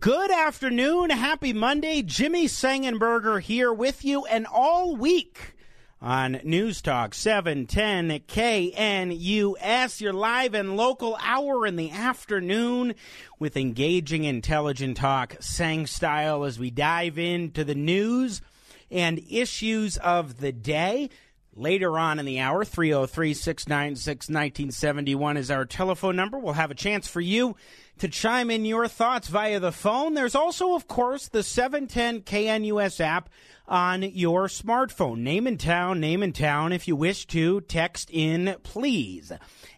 Good afternoon. Happy Monday. Jimmy Sengenberger here with you and all week on News Talk 710 KNUS, your live and local hour in the afternoon with engaging, intelligent talk, sang style as we dive into the news and issues of the day. Later on in the hour, 303 696 1971 is our telephone number. We'll have a chance for you to chime in your thoughts via the phone. There's also, of course, the 710 KNUS app on your smartphone. Name and town, name and town. If you wish to, text in, please.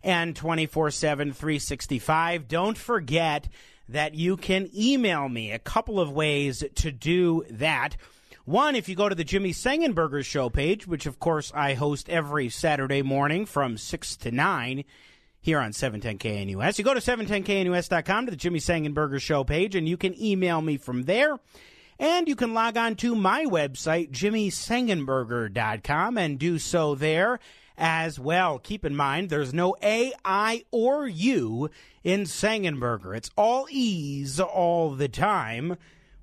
And 24 7, 365. Don't forget that you can email me. A couple of ways to do that. One, if you go to the Jimmy Sengenberger show page, which of course I host every Saturday morning from 6 to 9 here on 710KNUS. You go to 710KNUS.com to the Jimmy Sengenberger show page, and you can email me from there. And you can log on to my website, jimmysengenberger.com, and do so there as well. Keep in mind, there's no A, I, or U in Sengenberger. It's all E's all the time.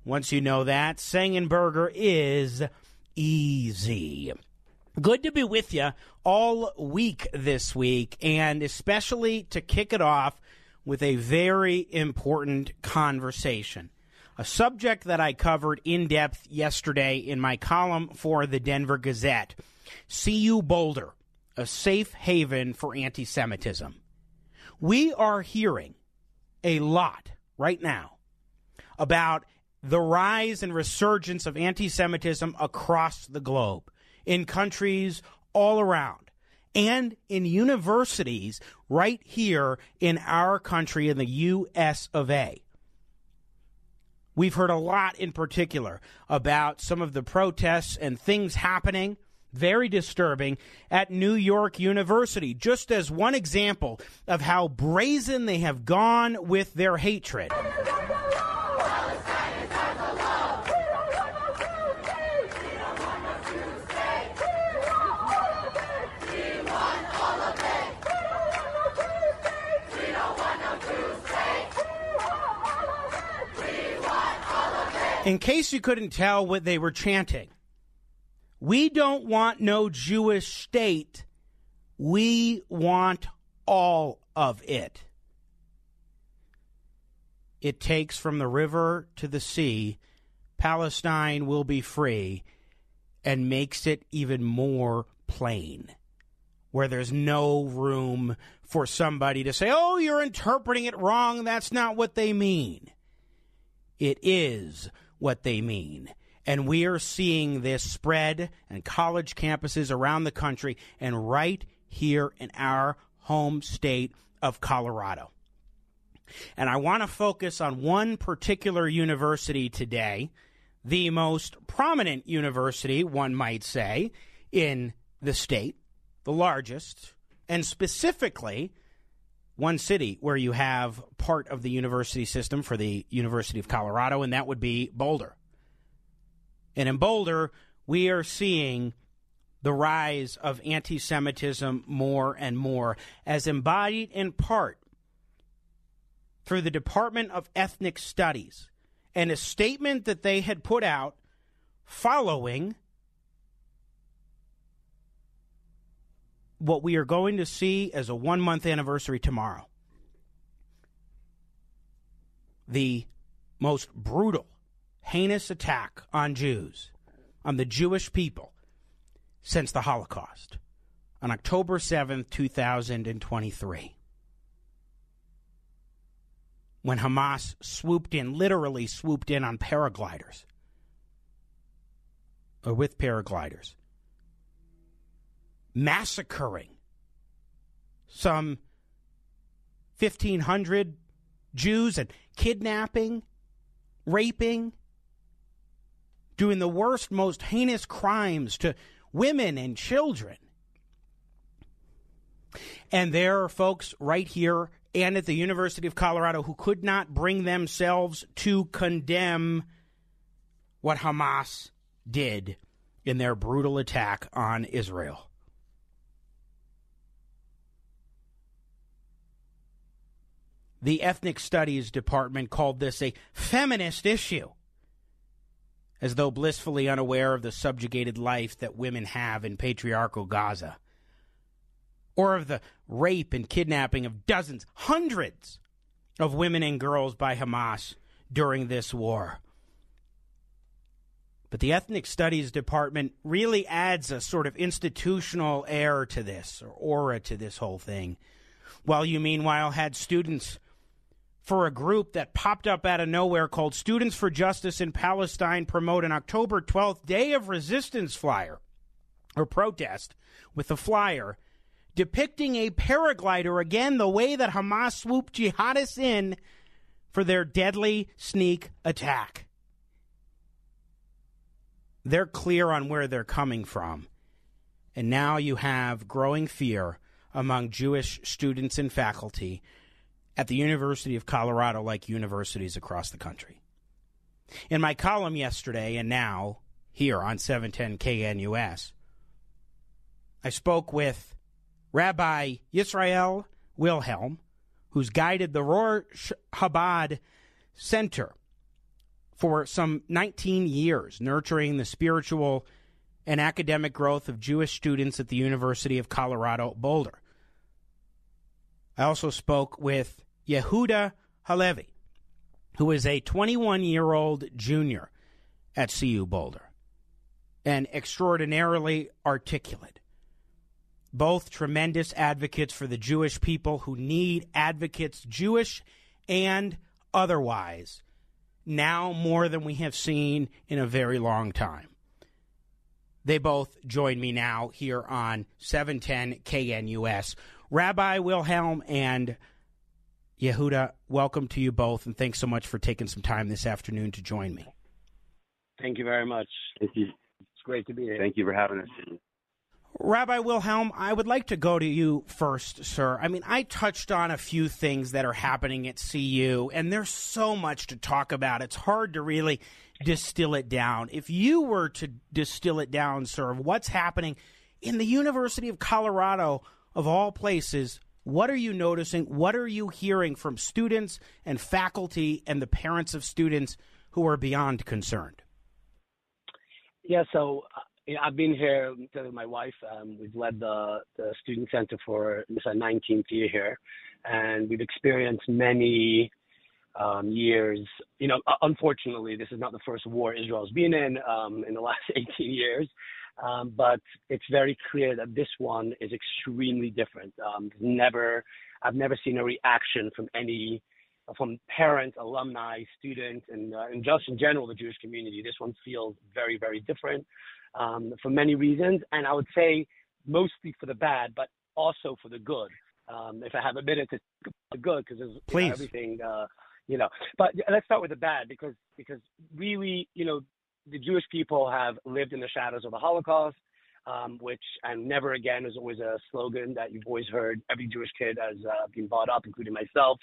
Once you know that, Sengenberger is easy. Good to be with you all week this week, and especially to kick it off with a very important conversation. A subject that I covered in depth yesterday in my column for the Denver Gazette. CU Boulder, a safe haven for anti Semitism. We are hearing a lot right now about the rise and resurgence of anti Semitism across the globe in countries all around and in universities right here in our country in the US of A. We've heard a lot in particular about some of the protests and things happening, very disturbing, at New York University, just as one example of how brazen they have gone with their hatred. In case you couldn't tell what they were chanting, we don't want no Jewish state. We want all of it. It takes from the river to the sea. Palestine will be free and makes it even more plain, where there's no room for somebody to say, oh, you're interpreting it wrong. That's not what they mean. It is what they mean. And we are seeing this spread in college campuses around the country and right here in our home state of Colorado. And I want to focus on one particular university today, the most prominent university, one might say, in the state, the largest, and specifically one city where you have part of the university system for the University of Colorado, and that would be Boulder. And in Boulder, we are seeing the rise of anti Semitism more and more, as embodied in part through the Department of Ethnic Studies and a statement that they had put out following what we are going to see as a one month anniversary tomorrow. The most brutal, heinous attack on Jews, on the Jewish people, since the Holocaust on October 7th, 2023. When Hamas swooped in, literally swooped in on paragliders, or with paragliders massacring some 1,500 Jews and kidnapping raping, doing the worst, most heinous crimes to women and children. And there are folks right here and at the University of Colorado who could not bring themselves to condemn what Hamas did in their brutal attack on Israel. The Ethnic Studies Department called this a feminist issue, as though blissfully unaware of the subjugated life that women have in patriarchal Gaza, or of the rape and kidnapping of dozens, hundreds of women and girls by Hamas during this war. But the Ethnic Studies Department really adds a sort of institutional air to this, or aura to this whole thing. While you, meanwhile, had students for a group that popped up out of nowhere called Students for Justice in Palestine promote an October 12th Day of Resistance flyer or protest with a flyer depicting a paraglider again the way that Hamas swooped jihadists in for their deadly sneak attack. They're clear on where they're coming from. And now you have growing fear among Jewish students and faculty at the University of Colorado, like universities across the country. In my column yesterday and now here on 710 KNUS, I spoke with Rabbi Yisroel Wilhelm, who's guided the Rohr Chabad Center for some 19 years, nurturing the spiritual and academic growth of Jewish students at the University of Colorado Boulder. I also spoke with Yehuda Halevi, who is a 21 year old junior at CU Boulder and extraordinarily articulate. Both tremendous advocates for the Jewish people who need advocates, Jewish and otherwise, now more than we have seen in a very long time. They both join me now here on 710 KNUS. Rabbi Wilhelm and Yehuda, welcome to you both, and thanks so much for taking some time this afternoon to join me. Thank you very much. Thank you. It's great to be here. Thank you for having us. Rabbi Wilhelm, I would like to go to you first, sir. I mean, I touched on a few things that are happening at CU, and there's so much to talk about. It's hard to really distill it down. If you were to distill it down, sir, of what's happening in the University of Colorado, of all places, what are you noticing? What are you hearing from students and faculty and the parents of students who are beyond concerned? Yeah, so uh, I've been here with my wife. Um, we've led the, the student center for this our 19th year here, and we've experienced many um, years. You know, unfortunately, this is not the first war Israel's been in um, in the last 18 years. Um, but it's very clear that this one is extremely different. Um, never, I've never seen a reaction from any, from parents, alumni, students, and, uh, and just in general the Jewish community. This one feels very, very different um, for many reasons, and I would say mostly for the bad, but also for the good. Um, if I have a minute to the good, because there's Please. You know, everything, uh, you know. But let's start with the bad, because because really, you know, the Jewish people have lived in the shadows of the Holocaust, um, which and never again is always a slogan that you've always heard. Every Jewish kid has uh, been brought up, including myself.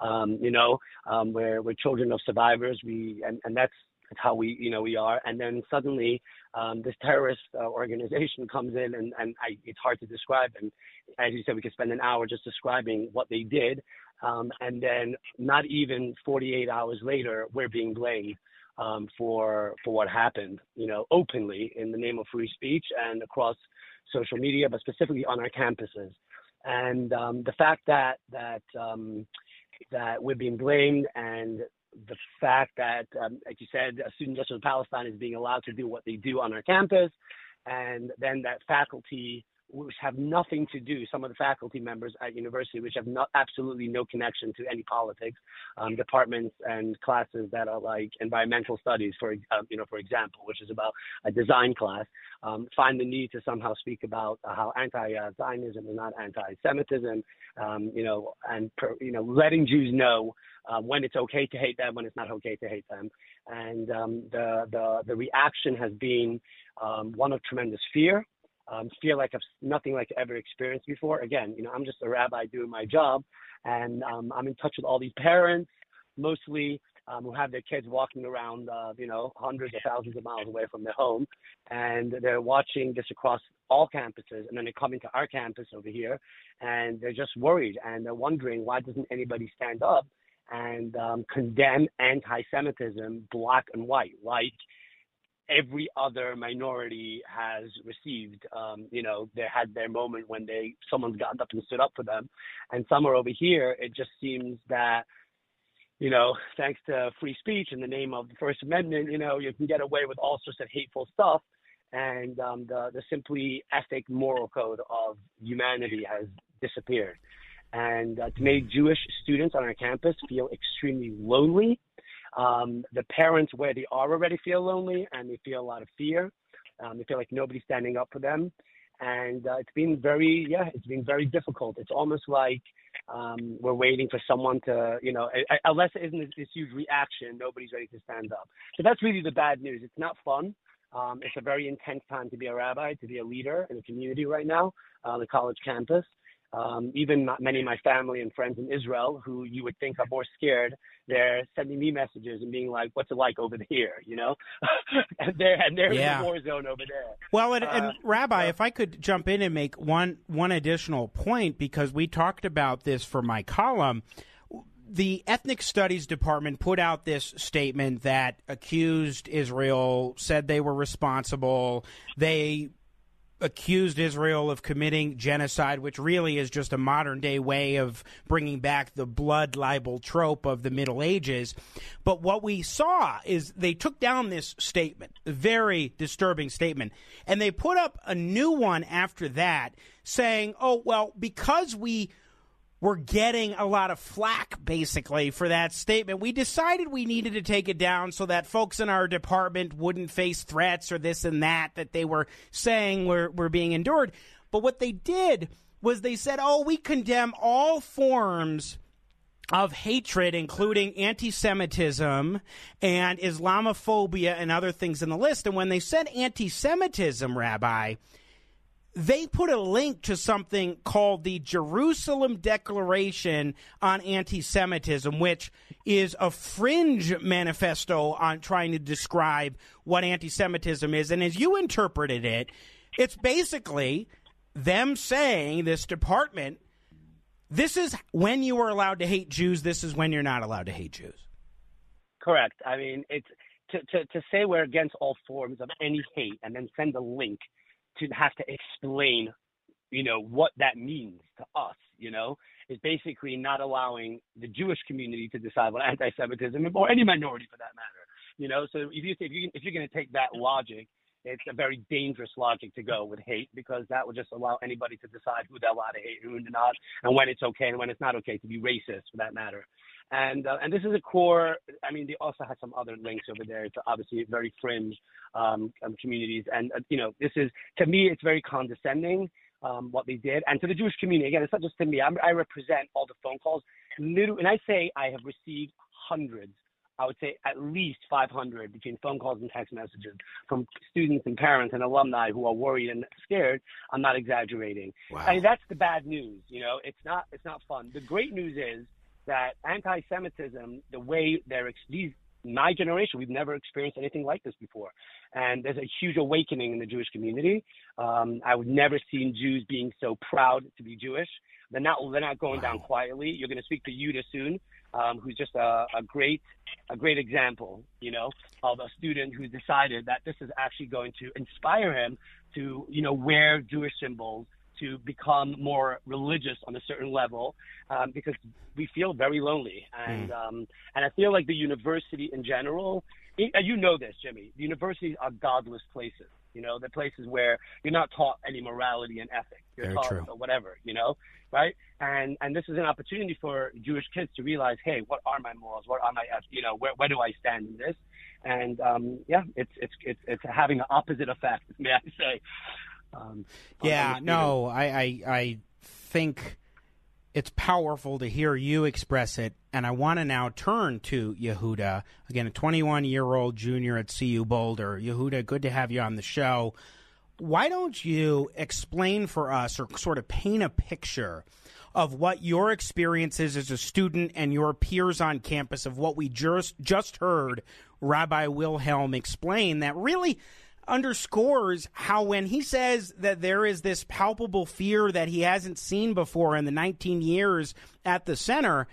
Um, you know, um, we're we're children of survivors. We and and that's that's how we you know we are. And then suddenly um, this terrorist uh, organization comes in, and and I, it's hard to describe. And as you said, we could spend an hour just describing what they did. Um, and then not even 48 hours later, we're being blamed um, for for what happened, you know, openly in the name of free speech and across social media, but specifically on our campuses. And um, the fact that that um, that we're being blamed and the fact that, um, you said, a Student Justice of Palestine is being allowed to do what they do on our campus, and then that faculty which have nothing to do, some of the faculty members at university, which have not, absolutely no connection to any politics, um, departments and classes that are like environmental studies, for uh, you know, for example, which is about a design class, um, find the need to somehow speak about uh, how anti-Zionism is not anti-Semitism, um, you know, and per, you know, letting Jews know uh, when it's okay to hate them, when it's not okay to hate them, and um, the the the reaction has been um, one of tremendous fear um, feel like I've nothing like I've ever experienced before. Again, you know, I'm just a rabbi doing my job, and um, I'm in touch with all these parents, mostly um, who have their kids walking around, uh, you know, hundreds of thousands of miles away from their home, and they're watching this across all campuses, and then they're coming to our campus over here, and they're just worried, and they're wondering why doesn't anybody stand up and um, condemn anti-Semitism, black and white, like every other minority has received. Um, you know, they had their moment when they someone's gotten up and stood up for them, and somewhere over here, it just seems that. You know, thanks to free speech in the name of the First Amendment, you know, you can get away with all sorts of hateful stuff, and um, the the simply ethic moral code of humanity has disappeared. And uh, to make Jewish students on our campus feel extremely lonely um, the parents, where they are already feel lonely and they feel a lot of fear. Um, they feel like nobody's standing up for them. And uh, it's been very, yeah, it's been very difficult. It's almost like um, we're waiting for someone to, you know, unless it isn't this huge reaction, nobody's ready to stand up. So that's really the bad news. It's not fun. Um, it's a very intense time to be a rabbi, to be a leader in the community right now on uh, the college campus. Um, even many of my family and friends in Israel, who you would think are more scared, they're sending me messages and being like, "What's it like over here?" You know, and they're and they're yeah. in the war zone over there. Well, and, and uh, Rabbi, if I could jump in and make one one additional point because we talked about this for my column. The Ethnic Studies Department put out this statement that accused Israel, said they were responsible. They accused Israel of committing genocide, which really is just a modern day way of bringing back the blood libel trope of the Middle Ages. But what we saw is they took down this statement, very disturbing statement, and they put up a new one after that saying, oh, well, because we were getting a lot of flack basically for that statement. We decided we needed to take it down so that folks in our department wouldn't face threats or this and that that they were saying were, were being endured. But what they did was they said, oh, we condemn all forms of hatred, including anti Semitism and Islamophobia and other things in the list. And when they said anti Semitism, Rabbi, they put a link to something called the Jerusalem Declaration on Anti Semitism, which is a fringe manifesto on trying to describe what anti Semitism is. And as you interpreted it, it's basically them saying, this department, this is when you are allowed to hate Jews, this is when you're not allowed to hate Jews. Correct. I mean, it's to, to, to say we're against all forms of any hate and then send a link to have to explain, you know, what that means to us, you know, is basically not allowing the Jewish community to decide what anti-Semitism or any minority for that matter, you know. So if you if you if you're going to take that logic, it's a very dangerous logic to go with hate because that would just allow anybody to decide who they're allowed to hate and who not, and when it's okay and when it's not okay to be racist for that matter. And uh, and this is a core. I mean, they also have some other links over there to obviously very fringe um, um, communities. And uh, you know, this is to me, it's very condescending um, what they did, and to the Jewish community. Again, it's not just to me. I'm, i represent all the phone calls. Literally, and I say I have received hundreds. I would say at least 500 between phone calls and text messages from students and parents and alumni who are worried and scared. I'm not exaggerating. Wow. I mean, that's the bad news. You know, it's not it's not fun. The great news is that anti-Semitism, the way they're these my generation, we've never experienced anything like this before, and there's a huge awakening in the Jewish community. Um, I would never seen Jews being so proud to be Jewish. They're not they're not going wow. down quietly. You're going to speak to Yuda soon, um, who's just a, a great a great example, you know, of a student who decided that this is actually going to inspire him to you know wear Jewish symbols to become more religious on a certain level um, because we feel very lonely and mm. um, and I feel like the university in general you know this Jimmy the universities are godless places You know, the places where you're not taught any morality and ethics. You're Very taught true. whatever, you know, right? And and this is an opportunity for Jewish kids to realize, hey, what are my morals? What are my, you know, where where do I stand in this? And um, yeah, it's it's it's it's having an opposite effect, may I say? Um, yeah, no, I, I I think it's powerful to hear you express it. And I want to now turn to Yehuda, again, a 21 year old junior at CU Boulder. Yehuda, good to have you on the show. Why don't you explain for us or sort of paint a picture of what your experience is as a student and your peers on campus of what we just, just heard Rabbi Wilhelm explain that really underscores how when he says that there is this palpable fear that he hasn't seen before in the 19 years at the center,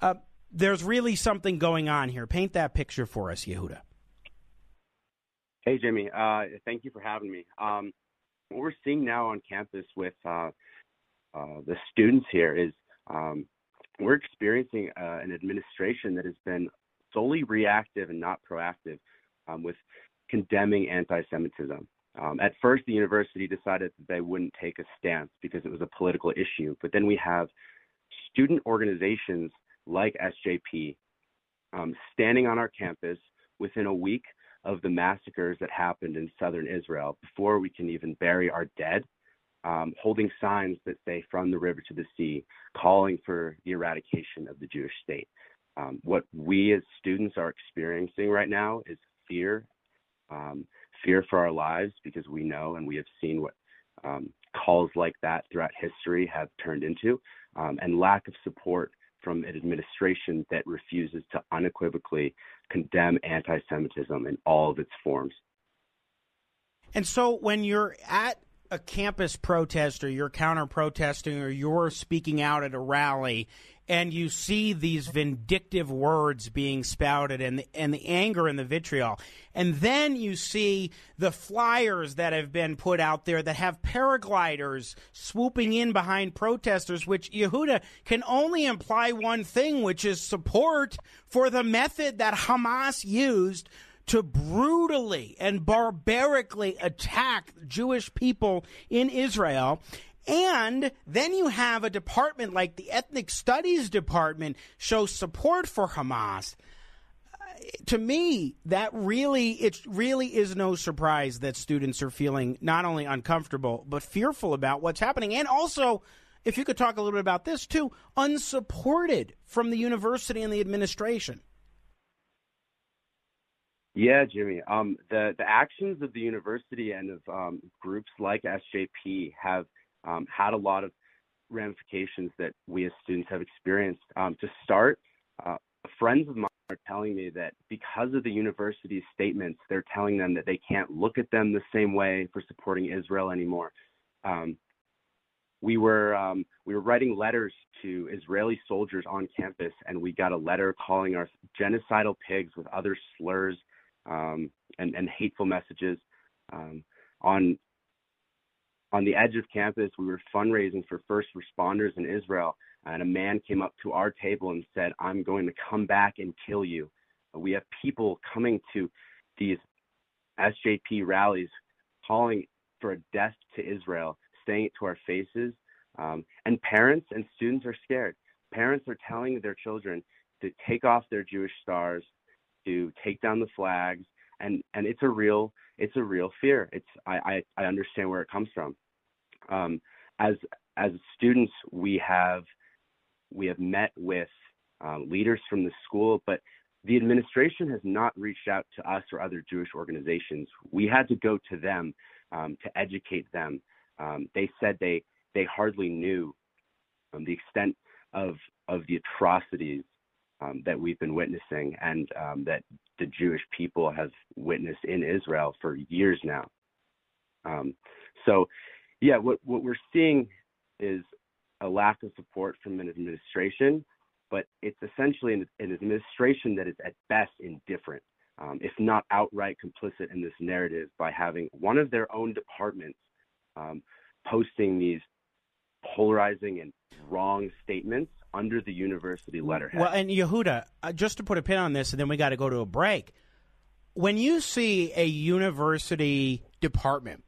uh, there's really something going on here. Paint that picture for us, Yehuda. Hey, Jimmy. Uh, thank you for having me. Um, what we're seeing now on campus with uh, uh, the students here is um, we're experiencing uh, an administration that has been solely reactive and not proactive um, with condemning anti Semitism. Um, at first, the university decided that they wouldn't take a stance because it was a political issue. But then we have student organizations like SJP um, standing on our campus within a week of the massacres that happened in southern Israel before we can even bury our dead, um, holding signs that say from the river to the sea, calling for the eradication of the Jewish state. Um, what we as students are experiencing right now is fear um, fear for our lives because we know and we have seen what um, calls like that throughout history have turned into, um, and lack of support from an administration that refuses to unequivocally condemn anti Semitism in all of its forms. And so when you're at a campus protest or you're counter protesting or you're speaking out at a rally and you see these vindictive words being spouted and the, and the anger and the vitriol and then you see the flyers that have been put out there that have paragliders swooping in behind protesters which Yehuda can only imply one thing which is support for the method that Hamas used to brutally and barbarically attack Jewish people in Israel. And then you have a department like the Ethnic Studies Department show support for Hamas. To me, that really it really is no surprise that students are feeling not only uncomfortable but fearful about what's happening, and also, if you could talk a little bit about this too, unsupported from the university and the administration. Yeah, Jimmy. Um, the the actions of the university and of um, groups like SJP have um, had a lot of ramifications that we as students have experienced. Um, to start, uh, friends of mine are telling me that because of the university's statements, they're telling them that they can't look at them the same way for supporting Israel anymore. Um, we were um, we were writing letters to Israeli soldiers on campus, and we got a letter calling our genocidal pigs with other slurs um, and, and, hateful messages. Um, on on the edge of campus, we were fundraising for first responders in Israel, and a man came up to our table and said, "I'm going to come back and kill you." We have people coming to these SJP rallies, calling for a death to Israel, saying it to our faces, um, and parents and students are scared. Parents are telling their children to take off their Jewish stars, to take down the flags and and it's a real it's a real fear it's i i, I understand where it comes from um, as as students we have we have met with um, leaders from the school but the administration has not reached out to us or other Jewish organizations. We had to go to them um, to educate them. Um, they said they they hardly knew um, the extent of of the atrocities um, that we've been witnessing and um, that the Jewish people have witnessed in Israel for years now. Um, so, yeah, what, what we're seeing is a lack of support from an administration, but it's essentially an, an administration that is at best indifferent, um, if not outright complicit in this narrative by having one of their own departments um, posting these polarizing and wrong statements under the university letterhead. Well, and Yehuda, uh, just to put a pin on this, and then we got to go to a break. When you see a university Department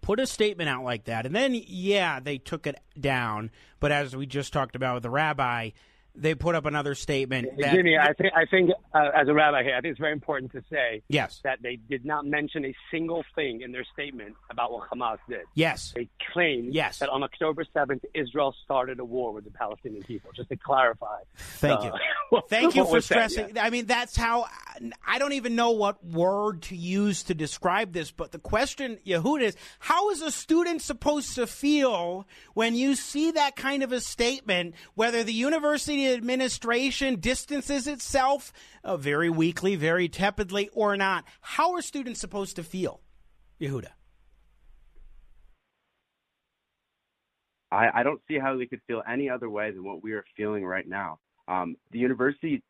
put a statement out like that, and then yeah, they took it down. But as we just talked about with the rabbi, they put up another statement. That, Jimmy, I think I think uh, as a rabbi here, I think it's very important to say yes that they did not mention a single thing in their statement about what Hamas did. Yes, they claimed yes. that on October seventh, Israel started a war with the Palestinian people. Just to clarify. Thank uh, you. Thank you for stressing. Yeah. I mean, that's how. I don't even know what word to use to describe this, but the question, Yehud, is how is a student supposed to feel when you see that kind of a statement? Whether the university administration distances itself uh, very weakly, very tepidly, or not. How are students supposed to feel, Yehuda? I, I don't see how they could feel any other way than what we are feeling right now. Um, the university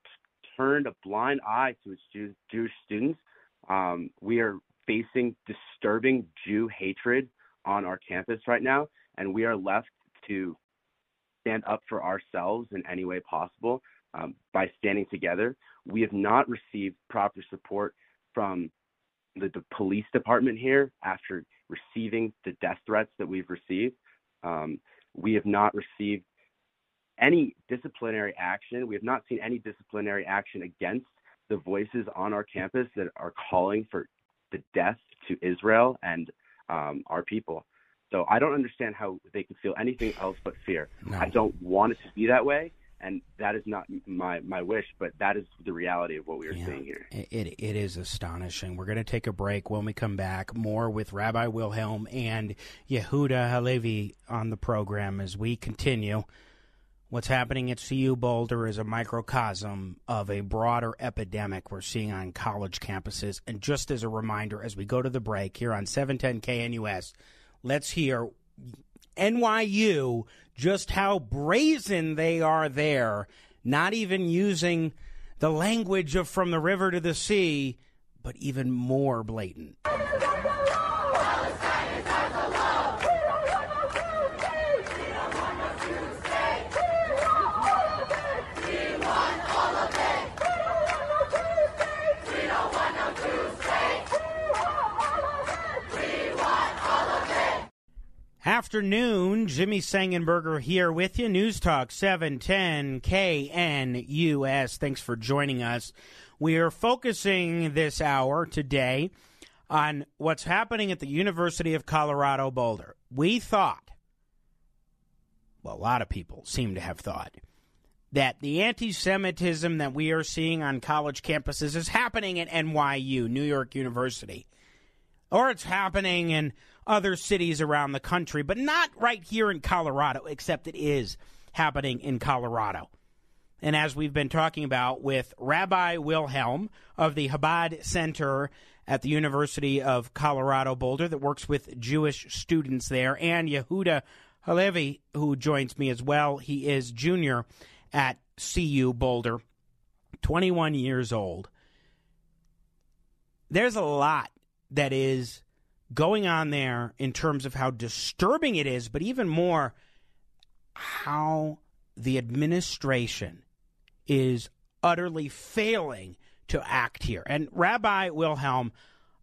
turned a blind eye to its Jew- Jewish students. Um, we are facing disturbing Jew hatred on our campus right now, and we are left to stand up for ourselves in any way possible um, by standing together. We have not received proper support from the, the, police department here after receiving the death threats that we've received. Um, we have not received any disciplinary action. We have not seen any disciplinary action against the voices on our campus that are calling for the death to Israel and um, our people. So I don't understand how they can feel anything else but fear. No. I don't want it to be that way, and that is not my my wish, but that is the reality of what we are yeah, seeing here. It it is astonishing. We're going to take a break. When we come back, more with Rabbi Wilhelm and Yehuda Halevi on the program as we continue. What's happening at CU Boulder is a microcosm of a broader epidemic we're seeing on college campuses. And just as a reminder, as we go to the break here on 710 KNUS, let's hear NYU just how brazen they are there, not even using the language of from the river to the sea, but even more blatant. Afternoon, Jimmy Sengenberger here with you. News Talk 710 KNUS. Thanks for joining us. We are focusing this hour today on what's happening at the University of Colorado Boulder. We thought, well, a lot of people seem to have thought, that the anti Semitism that we are seeing on college campuses is happening at NYU, New York University, or it's happening in other cities around the country, but not right here in Colorado, except it is happening in Colorado. And as we've been talking about with Rabbi Wilhelm of the Chabad Center at the University of Colorado Boulder that works with Jewish students there, and Yehuda Halevi, who joins me as well. He is junior at CU Boulder, 21 years old. There's a lot that is going on there in terms of how disturbing it is, but even more, how the administration is utterly failing to act here. And Rabbi Wilhelm,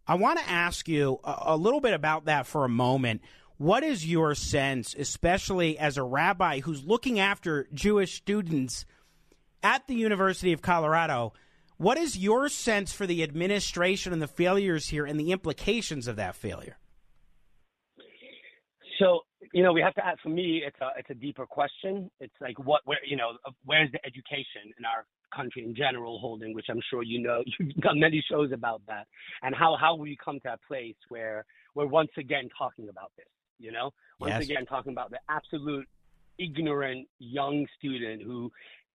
I want to ask you a, a, little bit about that for a moment. What is your sense, especially as a rabbi who's looking after Jewish students at the University of Colorado? What is your sense for the administration and the failures here and the implications of that failure? So, you know, we have to ask. For me, it's a it's a deeper question. It's like what, where, you know, where's the education in our country in general holding, which I'm sure you know. You've done many shows about that, and how how will we come to a place where we're once again talking about this. You know, once yes. again talking about the absolute ignorant young student who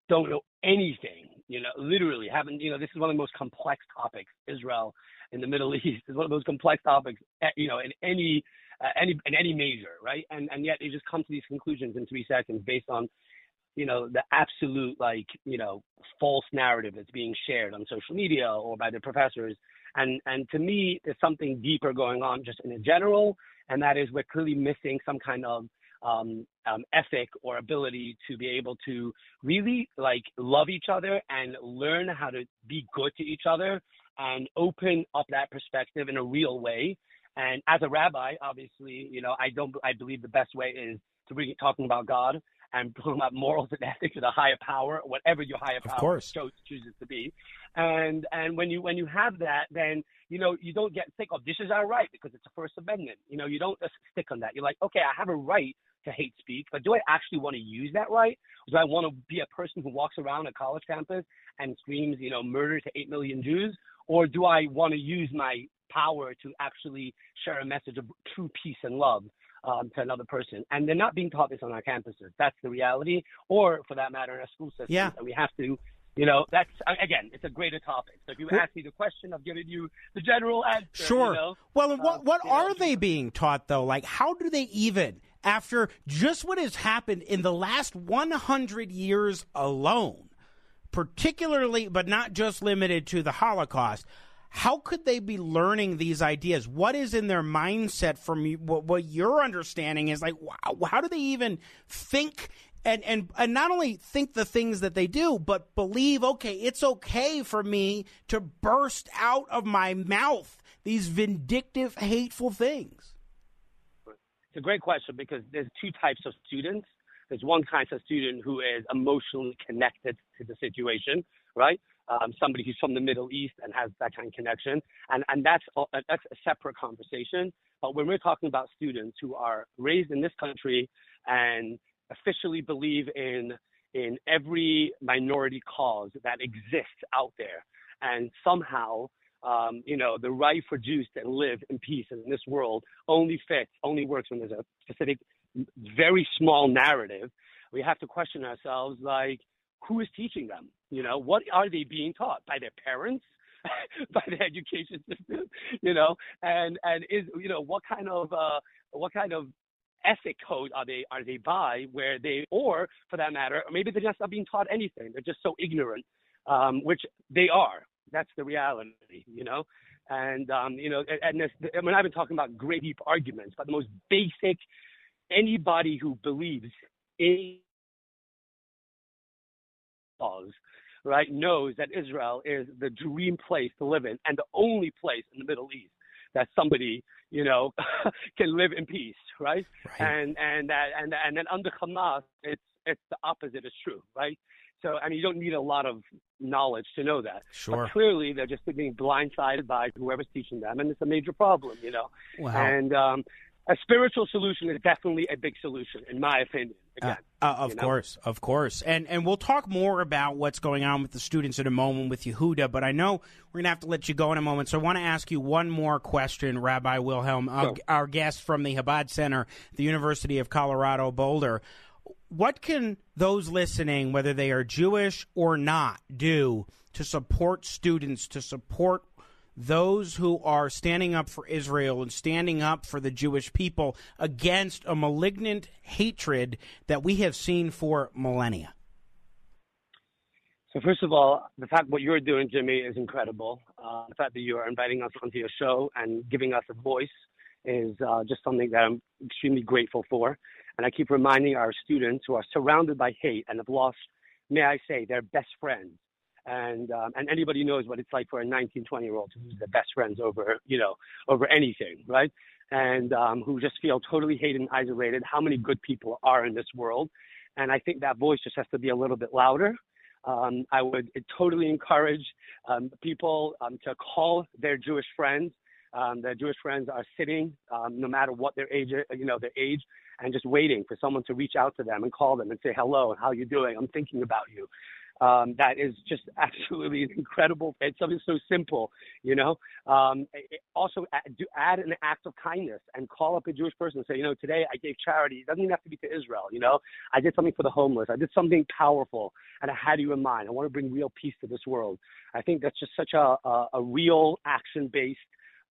don't know anything, you know, literally haven't, you know, this is one of the most complex topics, Israel in the Middle East is one of those complex topics, eh, you know, in any, uh, any, in any major, right? And, and yet they just come to these conclusions in three seconds based on, you know, the absolute, like, you know, false narrative that's being shared on social media or by the professors. And, and to me, there's something deeper going on just in a general, and that is we're clearly missing some kind of um, um, ethic or ability to be able to really like love each other and learn how to be good to each other and open up that perspective in a real way And as a rabbi, obviously, you know, I don't, I believe the best way is to be talking about God and talking about morals and ethics and a higher power, whatever your higher Of power course. cho- chooses to be. And and when you when you have that, then you know you don't get think of this is our right because it's a First Amendment. You know, you don't just stick on that. You're like, okay, I have a right to hate speech, but do I actually want to use that right? Do I want to be a person who walks around a college campus and screams, you know, murder to eight million Jews, or do I want to use my power to actually share a message of true peace and love um, to another person? And they're not being taught this on our campuses. That's the reality, or for that matter, in our school system. Yeah. We have to. You know, that's again, it's a greater topic. So if you ask me the question, I've given you the general answer. Sure. You know? well, what Uh, what know, are they being taught though? Like, how do they even after just what has happened in the last 100 years alone, particularly, but not just limited to the Holocaust? How could they be learning these ideas? What is in their mindset from what, what your understanding is like? How do they even think and, and and not only think the things that they do, but believe, okay, it's okay for me to burst out of my mouth these vindictive, hateful things. It's a great question because there's two types of students. There's one kind of student who is emotionally connected to the situation, right? Um, somebody who's from the Middle East and has that kind of connection, and and that's a, that's a separate conversation. But when we're talking about students who are raised in this country and officially believe in in every minority cause that exists out there, and somehow um, you know, the right for Jews to live in peace in this world only fits, only works when there's a specific, very small narrative. We have to question ourselves, like, who is teaching them? You know, what are they being taught by their parents? by the education system, you know, and and is you know what kind of uh, what kind of ethic code are they are they by where they or for that matter maybe they're just not being taught anything they're just so ignorant um, which they are that's the reality, you know. And um, you know, and, this, I mean, I've been talking about great deep arguments, but the most basic, anybody who believes in laws, right, knows that Israel is the dream place to live in and the only place in the Middle East that somebody, you know, can live in peace, right? Right. And and that and and then under Hamas, it's it's the opposite is true, right? So, I mean, you don't need a lot of knowledge to know that. Sure. But clearly, they're just being blindsided by whoever's teaching them, and it's a major problem, you know. Wow. And um, a spiritual solution is definitely a big solution, in my opinion. Uh, Again, uh, of you know? course, of course, and and we'll talk more about what's going on with the students in a moment with Yehuda. But I know we're gonna have to let you go in a moment, so I want to ask you one more question, Rabbi Wilhelm, our, Sure. our guest from the Chabad Center, the University of Colorado Boulder. What can those listening, whether they are Jewish or not, do to support students, to support those who are standing up for Israel and standing up for the Jewish people against a malignant hatred that we have seen for millennia? So first of all, the fact what you're doing, Jimmy, is incredible. Uh, the fact that you are inviting us onto your show and giving us a voice is uh, just something that I'm extremely grateful for. And I keep reminding our students who are surrounded by hate and have lost, may I say, their best friends. And um, and anybody knows what it's like for a 19, 20 year old to lose their best friends over you know over anything, right? And um, who just feel totally hated and isolated. How many good people are in this world? And I think that voice just has to be a little bit louder. Um, I would totally encourage um, people um, to call their Jewish friends. Um, their Jewish friends are sitting, um, no matter what their age, you know, their age, and just waiting for someone to reach out to them and call them and say hello and how you doing. I'm thinking about you. Um, that is just absolutely incredible. It's something so simple, you know. Um, it- also, add, do, add an act of kindness and call up a Jewish person and say, you know, today I gave charity. It doesn't even have to be to Israel, you know. I did something for the homeless. I did something powerful, and I had you in mind. I want to bring real peace to this world. I think that's just such a a, a real action-based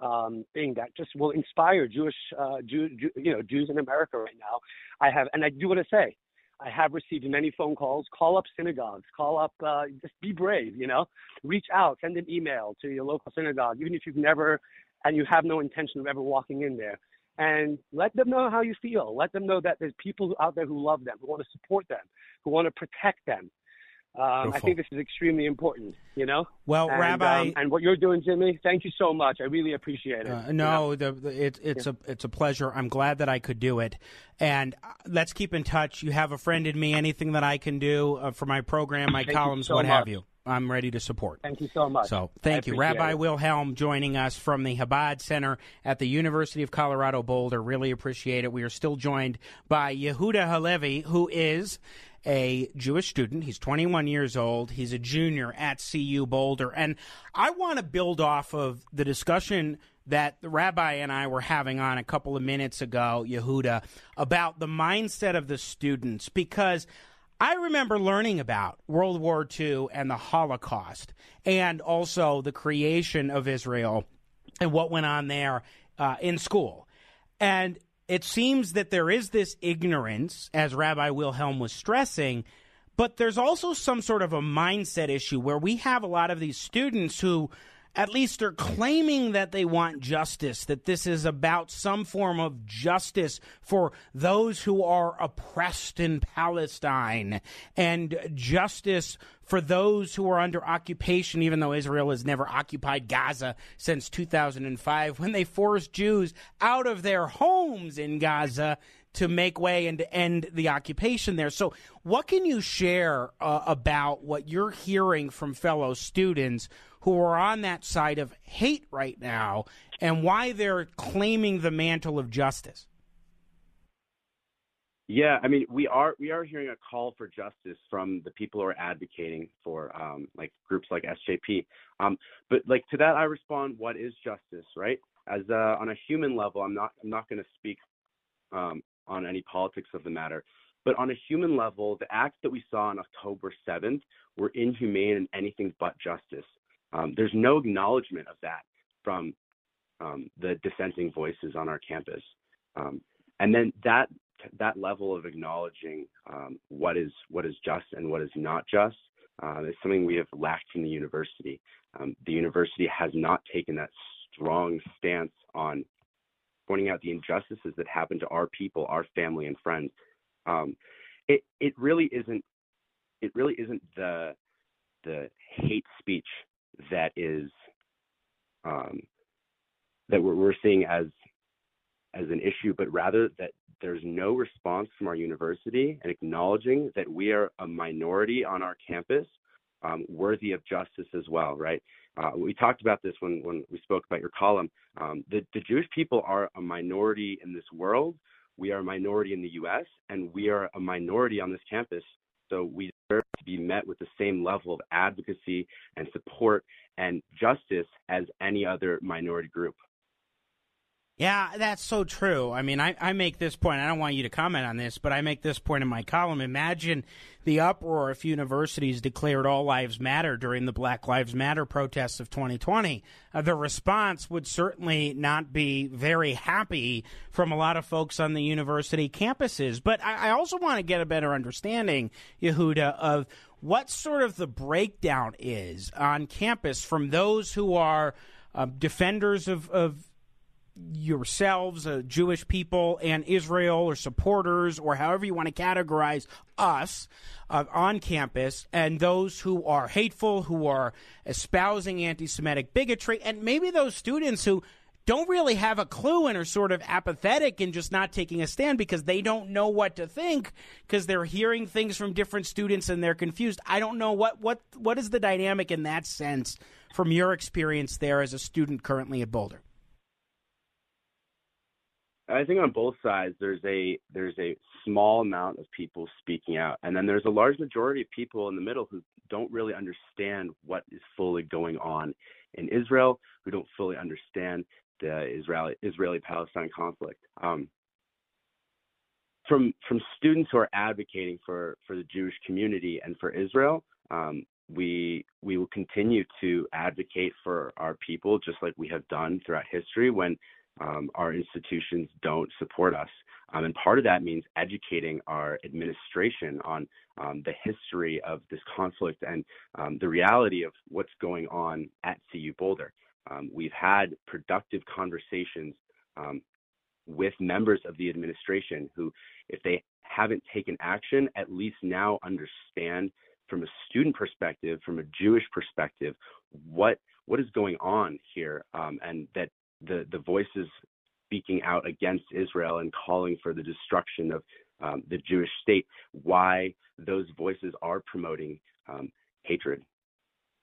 um, thing that just will inspire Jewish, uh, Jew, Jew, you know, Jews in America right now. I have, and I do want to say, I have received many phone calls. Call up synagogues. Call up. Uh, just be brave. You know, reach out. Send an email to your local synagogue, even if you've never and you have no intention of ever walking in there. And let them know how you feel. Let them know that there's people out there who love them, who want to support them, who want to protect them. Um, I think this is extremely important, you know. Well, and, Rabbi, um, and what you're doing, Jimmy, thank you so much. I really appreciate it. Uh, no, you know? the, the, it, it's yeah. a it's a pleasure. I'm glad that I could do it, and uh, let's keep in touch. You have a friend in me. Anything that I can do uh, for my program, my thank columns, so what much. have you. I'm ready to support. Thank you so much. So, thank I you. Rabbi it. Wilhelm joining us from the Chabad Center at the University of Colorado Boulder. Really appreciate it. We are still joined by Yehuda Halevi, who is a Jewish student. He's 21 years old. He's a junior at CU Boulder. And I want to build off of the discussion that the rabbi and I were having on a couple of minutes ago, Yehuda, about the mindset of the students because I remember learning about World War II and the Holocaust and also the creation of Israel and what went on there uh, in school. And it seems that there is this ignorance, as Rabbi Wilhelm was stressing, but there's also some sort of a mindset issue where we have a lot of these students who at least they're claiming that they want justice, that this is about some form of justice for those who are oppressed in Palestine and justice for those who are under occupation, even though Israel has never occupied Gaza since 2005, when they forced Jews out of their homes in Gaza to make way and to end the occupation there. So, what can you share uh, about what you're hearing from fellow students who are on that side of hate right now and why they're claiming the mantle of justice? Yeah, I mean, we are we are hearing a call for justice from the people who are advocating for um, like groups like SJP. Um, but like to that, I respond, what is justice, right? As uh, on a human level, I'm not I'm not going to speak um, on any politics of the matter, but on a human level, the acts that we saw on October 7th were inhumane and anything but justice. Um, there's no acknowledgement of that from um, the dissenting voices on our campus. Um, and then that that level of acknowledging um, what is what is just and what is not just uh, is something we have lacked from the university. Um, the university has not taken that strong stance on pointing out the injustices that happen to our people, our family and friends. Um, it it really isn't it really isn't the the hate speech that is um, that we're, we're seeing as as an issue, but rather that there's no response from our university and acknowledging that we are a minority on our campus, um, worthy of justice as well, right? Uh, we talked about this when, when we spoke about your column. Um, the, the Jewish people are a minority in this world. We are a minority in the U.S., and we are a minority on this campus. So we deserve to be met with the same level of advocacy and support and justice as any other minority group. Yeah, that's so true. I mean, I, I make this point. I don't want you to comment on this, but I make this point in my column. Imagine the uproar if universities declared all lives matter during the Black Lives Matter protests of 2020. Uh, the response would certainly not be very happy from a lot of folks on the university campuses. But I, I also want to get a better understanding, Yehuda, of what sort of the breakdown is on campus from those who are uh, defenders of, of yourselves, uh, Jewish people, and Israel, or supporters, or however you want to categorize us uh, on campus, and those who are hateful, who are espousing anti Semitic bigotry, and maybe those students who don't really have a clue and are sort of apathetic and just not taking a stand because they don't know what to think because they're hearing things from different students and they're confused. I don't know what what what is the dynamic in that sense from your experience there as a student currently at Boulder. I think on both sides there's a there's a small amount of people speaking out, and then there's a large majority of people in the middle who don't really understand what is fully going on in Israel, who don't fully understand the Israeli Israeli Palestine conflict. Um, from from students who are advocating for for the Jewish community and for Israel, um, we we will continue to advocate for our people just like we have done throughout history when um, our institutions don't support us. Um, and part of that means educating our administration on um, the history of this conflict and um, the reality of what's going on at CU Boulder. Um, we've had productive conversations um, with members of the administration who, if they haven't taken action, at least now understand from a student perspective, from a Jewish perspective, what what is going on here, um, and that the the voices speaking out against Israel and calling for the destruction of um, the Jewish state, why those voices are promoting um, hatred.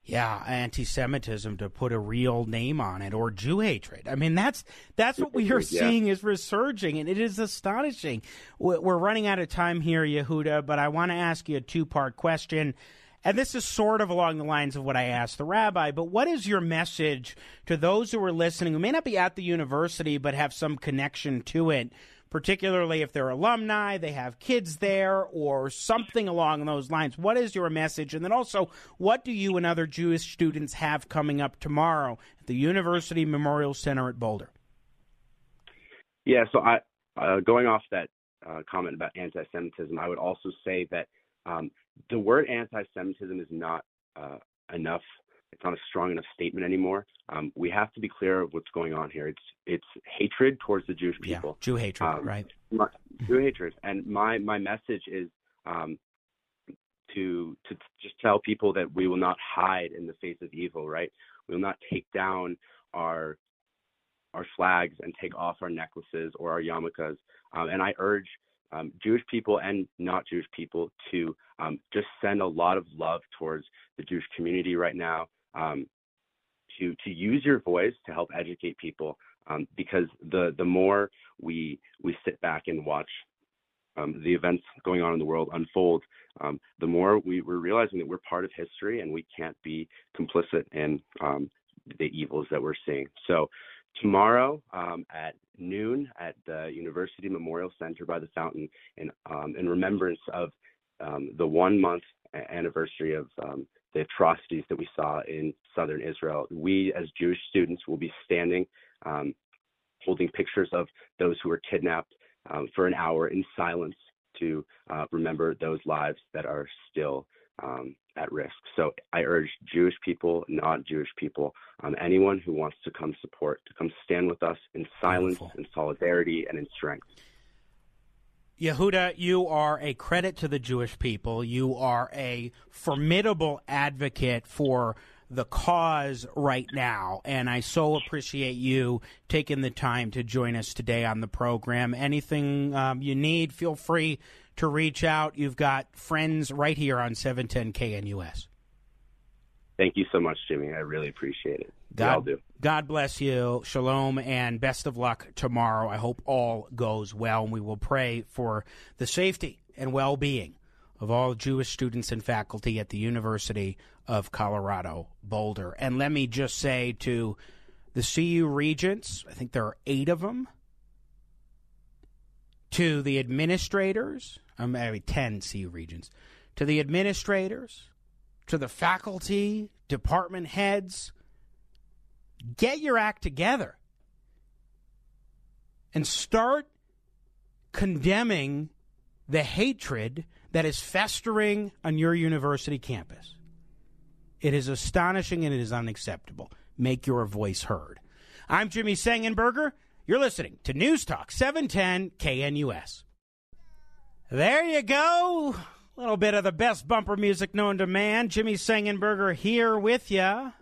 Yeah, anti-Semitism to put a real name on it, or Jew hatred. I mean, that's that's what we are yeah. seeing is resurging, and it is astonishing. We're running out of time here, Yehuda, but I want to ask you a two-part question. And this is sort of along the lines of what I asked the rabbi, but what is your message to those who are listening who may not be at the university but have some connection to it particularly if they're alumni, they have kids there, or something along those lines. What is your message? And then also, what do you and other Jewish students have coming up tomorrow at the University Memorial Center at Boulder? Yeah, so I, uh, going off that uh, comment about anti Semitism, I would also say that um, the word anti Semitism is not uh, enough it's not a strong enough statement anymore. Um, we have to be clear of what's going on here. It's it's hatred towards the Jewish people. Yeah, Jew hatred, um, right? Jew hatred, and my my message is um, to to just tell people that we will not hide in the face of evil. Right? We will not take down our our flags and take off our necklaces or our yarmulkes. Um, and I urge um, Jewish people and not Jewish people to um, just send a lot of love towards the Jewish community right now um, to to use your voice to help educate people um, because the the more we we sit back and watch um, the events going on in the world unfold, um, the more we, we're realizing that we're part of history and we can't be complicit in the evils that we're seeing. So tomorrow um, at noon at the University Memorial Center by the fountain in, um, in remembrance of um, the one month anniversary of um, the atrocities that we saw in southern Israel. We, as Jewish students, will be standing, um, holding pictures of those who were kidnapped um, for an hour in silence to uh, remember those lives that are still um, at risk. So I urge Jewish people, not Jewish people, um, anyone who wants to come support, to come stand with us in silence, in solidarity, and in strength. Yehuda, you are a credit to the Jewish people. You are a formidable advocate for the cause right now. And I so appreciate you taking the time to join us today on the program. Anything um, you need, feel free to reach out. You've got friends right here on 710 KNUS. Thank you so much, Jimmy. I really appreciate it. God, God bless you. Shalom and best of luck tomorrow. I hope all goes well, and we will pray for the safety and well being of all Jewish students and faculty at the University of Colorado Boulder. And let me just say to the CU regents, I think there are eight of them, to the administrators, I'm um, 10 CU regents, to the administrators, to the faculty, department heads, get your act together and start condemning the hatred that is festering on your university campus. It is astonishing and it is unacceptable. Make your voice heard. I'm Jimmy Sengenberger. You're listening to News Talk 710 KNUS. There you go. A little bit of the best bumper music known to man. Jimmy Sengenberger here with you.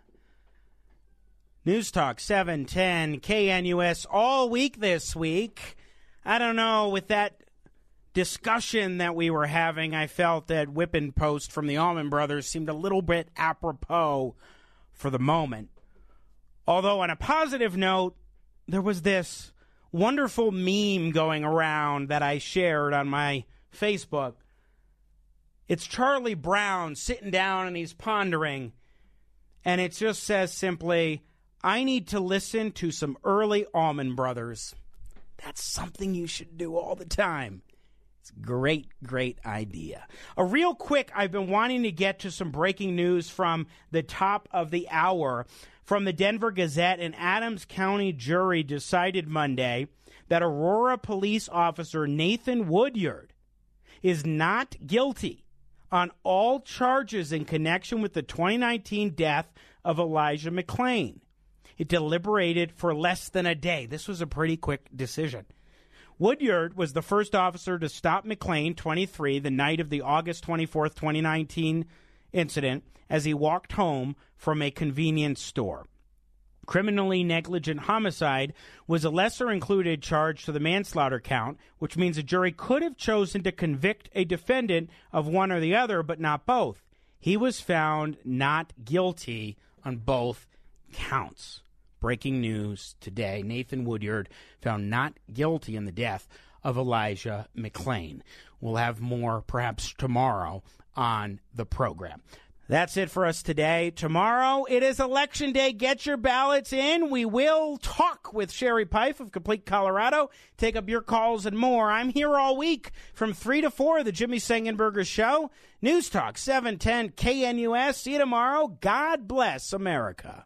News Talk 710 KNUS all week this week. I don't know, with that discussion that we were having, I felt that Whippin' Post from the Allman Brothers seemed a little bit apropos for the moment. Although, on a positive note, there was this wonderful meme going around that I shared on my Facebook it's Charlie Brown sitting down and he's pondering, and it just says simply, I need to listen to some early Allman Brothers. That's something you should do all the time. It's a great, great idea. A real quick, I've been wanting to get to some breaking news from the top of the hour. From the Denver Gazette, an Adams County jury decided Monday that Aurora police officer Nathan Woodyard is not guilty on all charges in connection with the 2019 death of Elijah McClain. It deliberated for less than a day. This was a pretty quick decision. Woodyard was the first officer to stop McClain, 23, the night of the August 24th, 2019 incident as he walked home from a convenience store. Criminally negligent homicide was a lesser included charge to the manslaughter count, which means a jury could have chosen to convict a defendant of one or the other, but not both. He was found not guilty on both counts. Breaking news today Nathan Woodyard found not guilty in the death of Elijah McClain. We'll have more perhaps tomorrow on the program. That's it for us today. Tomorrow it is election day. Get your ballots in. We will talk with Sherrie Peif of Complete Colorado, take up your calls and more. I'm here all week from 3 to 4, the Jimmy Sengenberger Show. News Talk 710 KNUS. See you tomorrow. God bless America.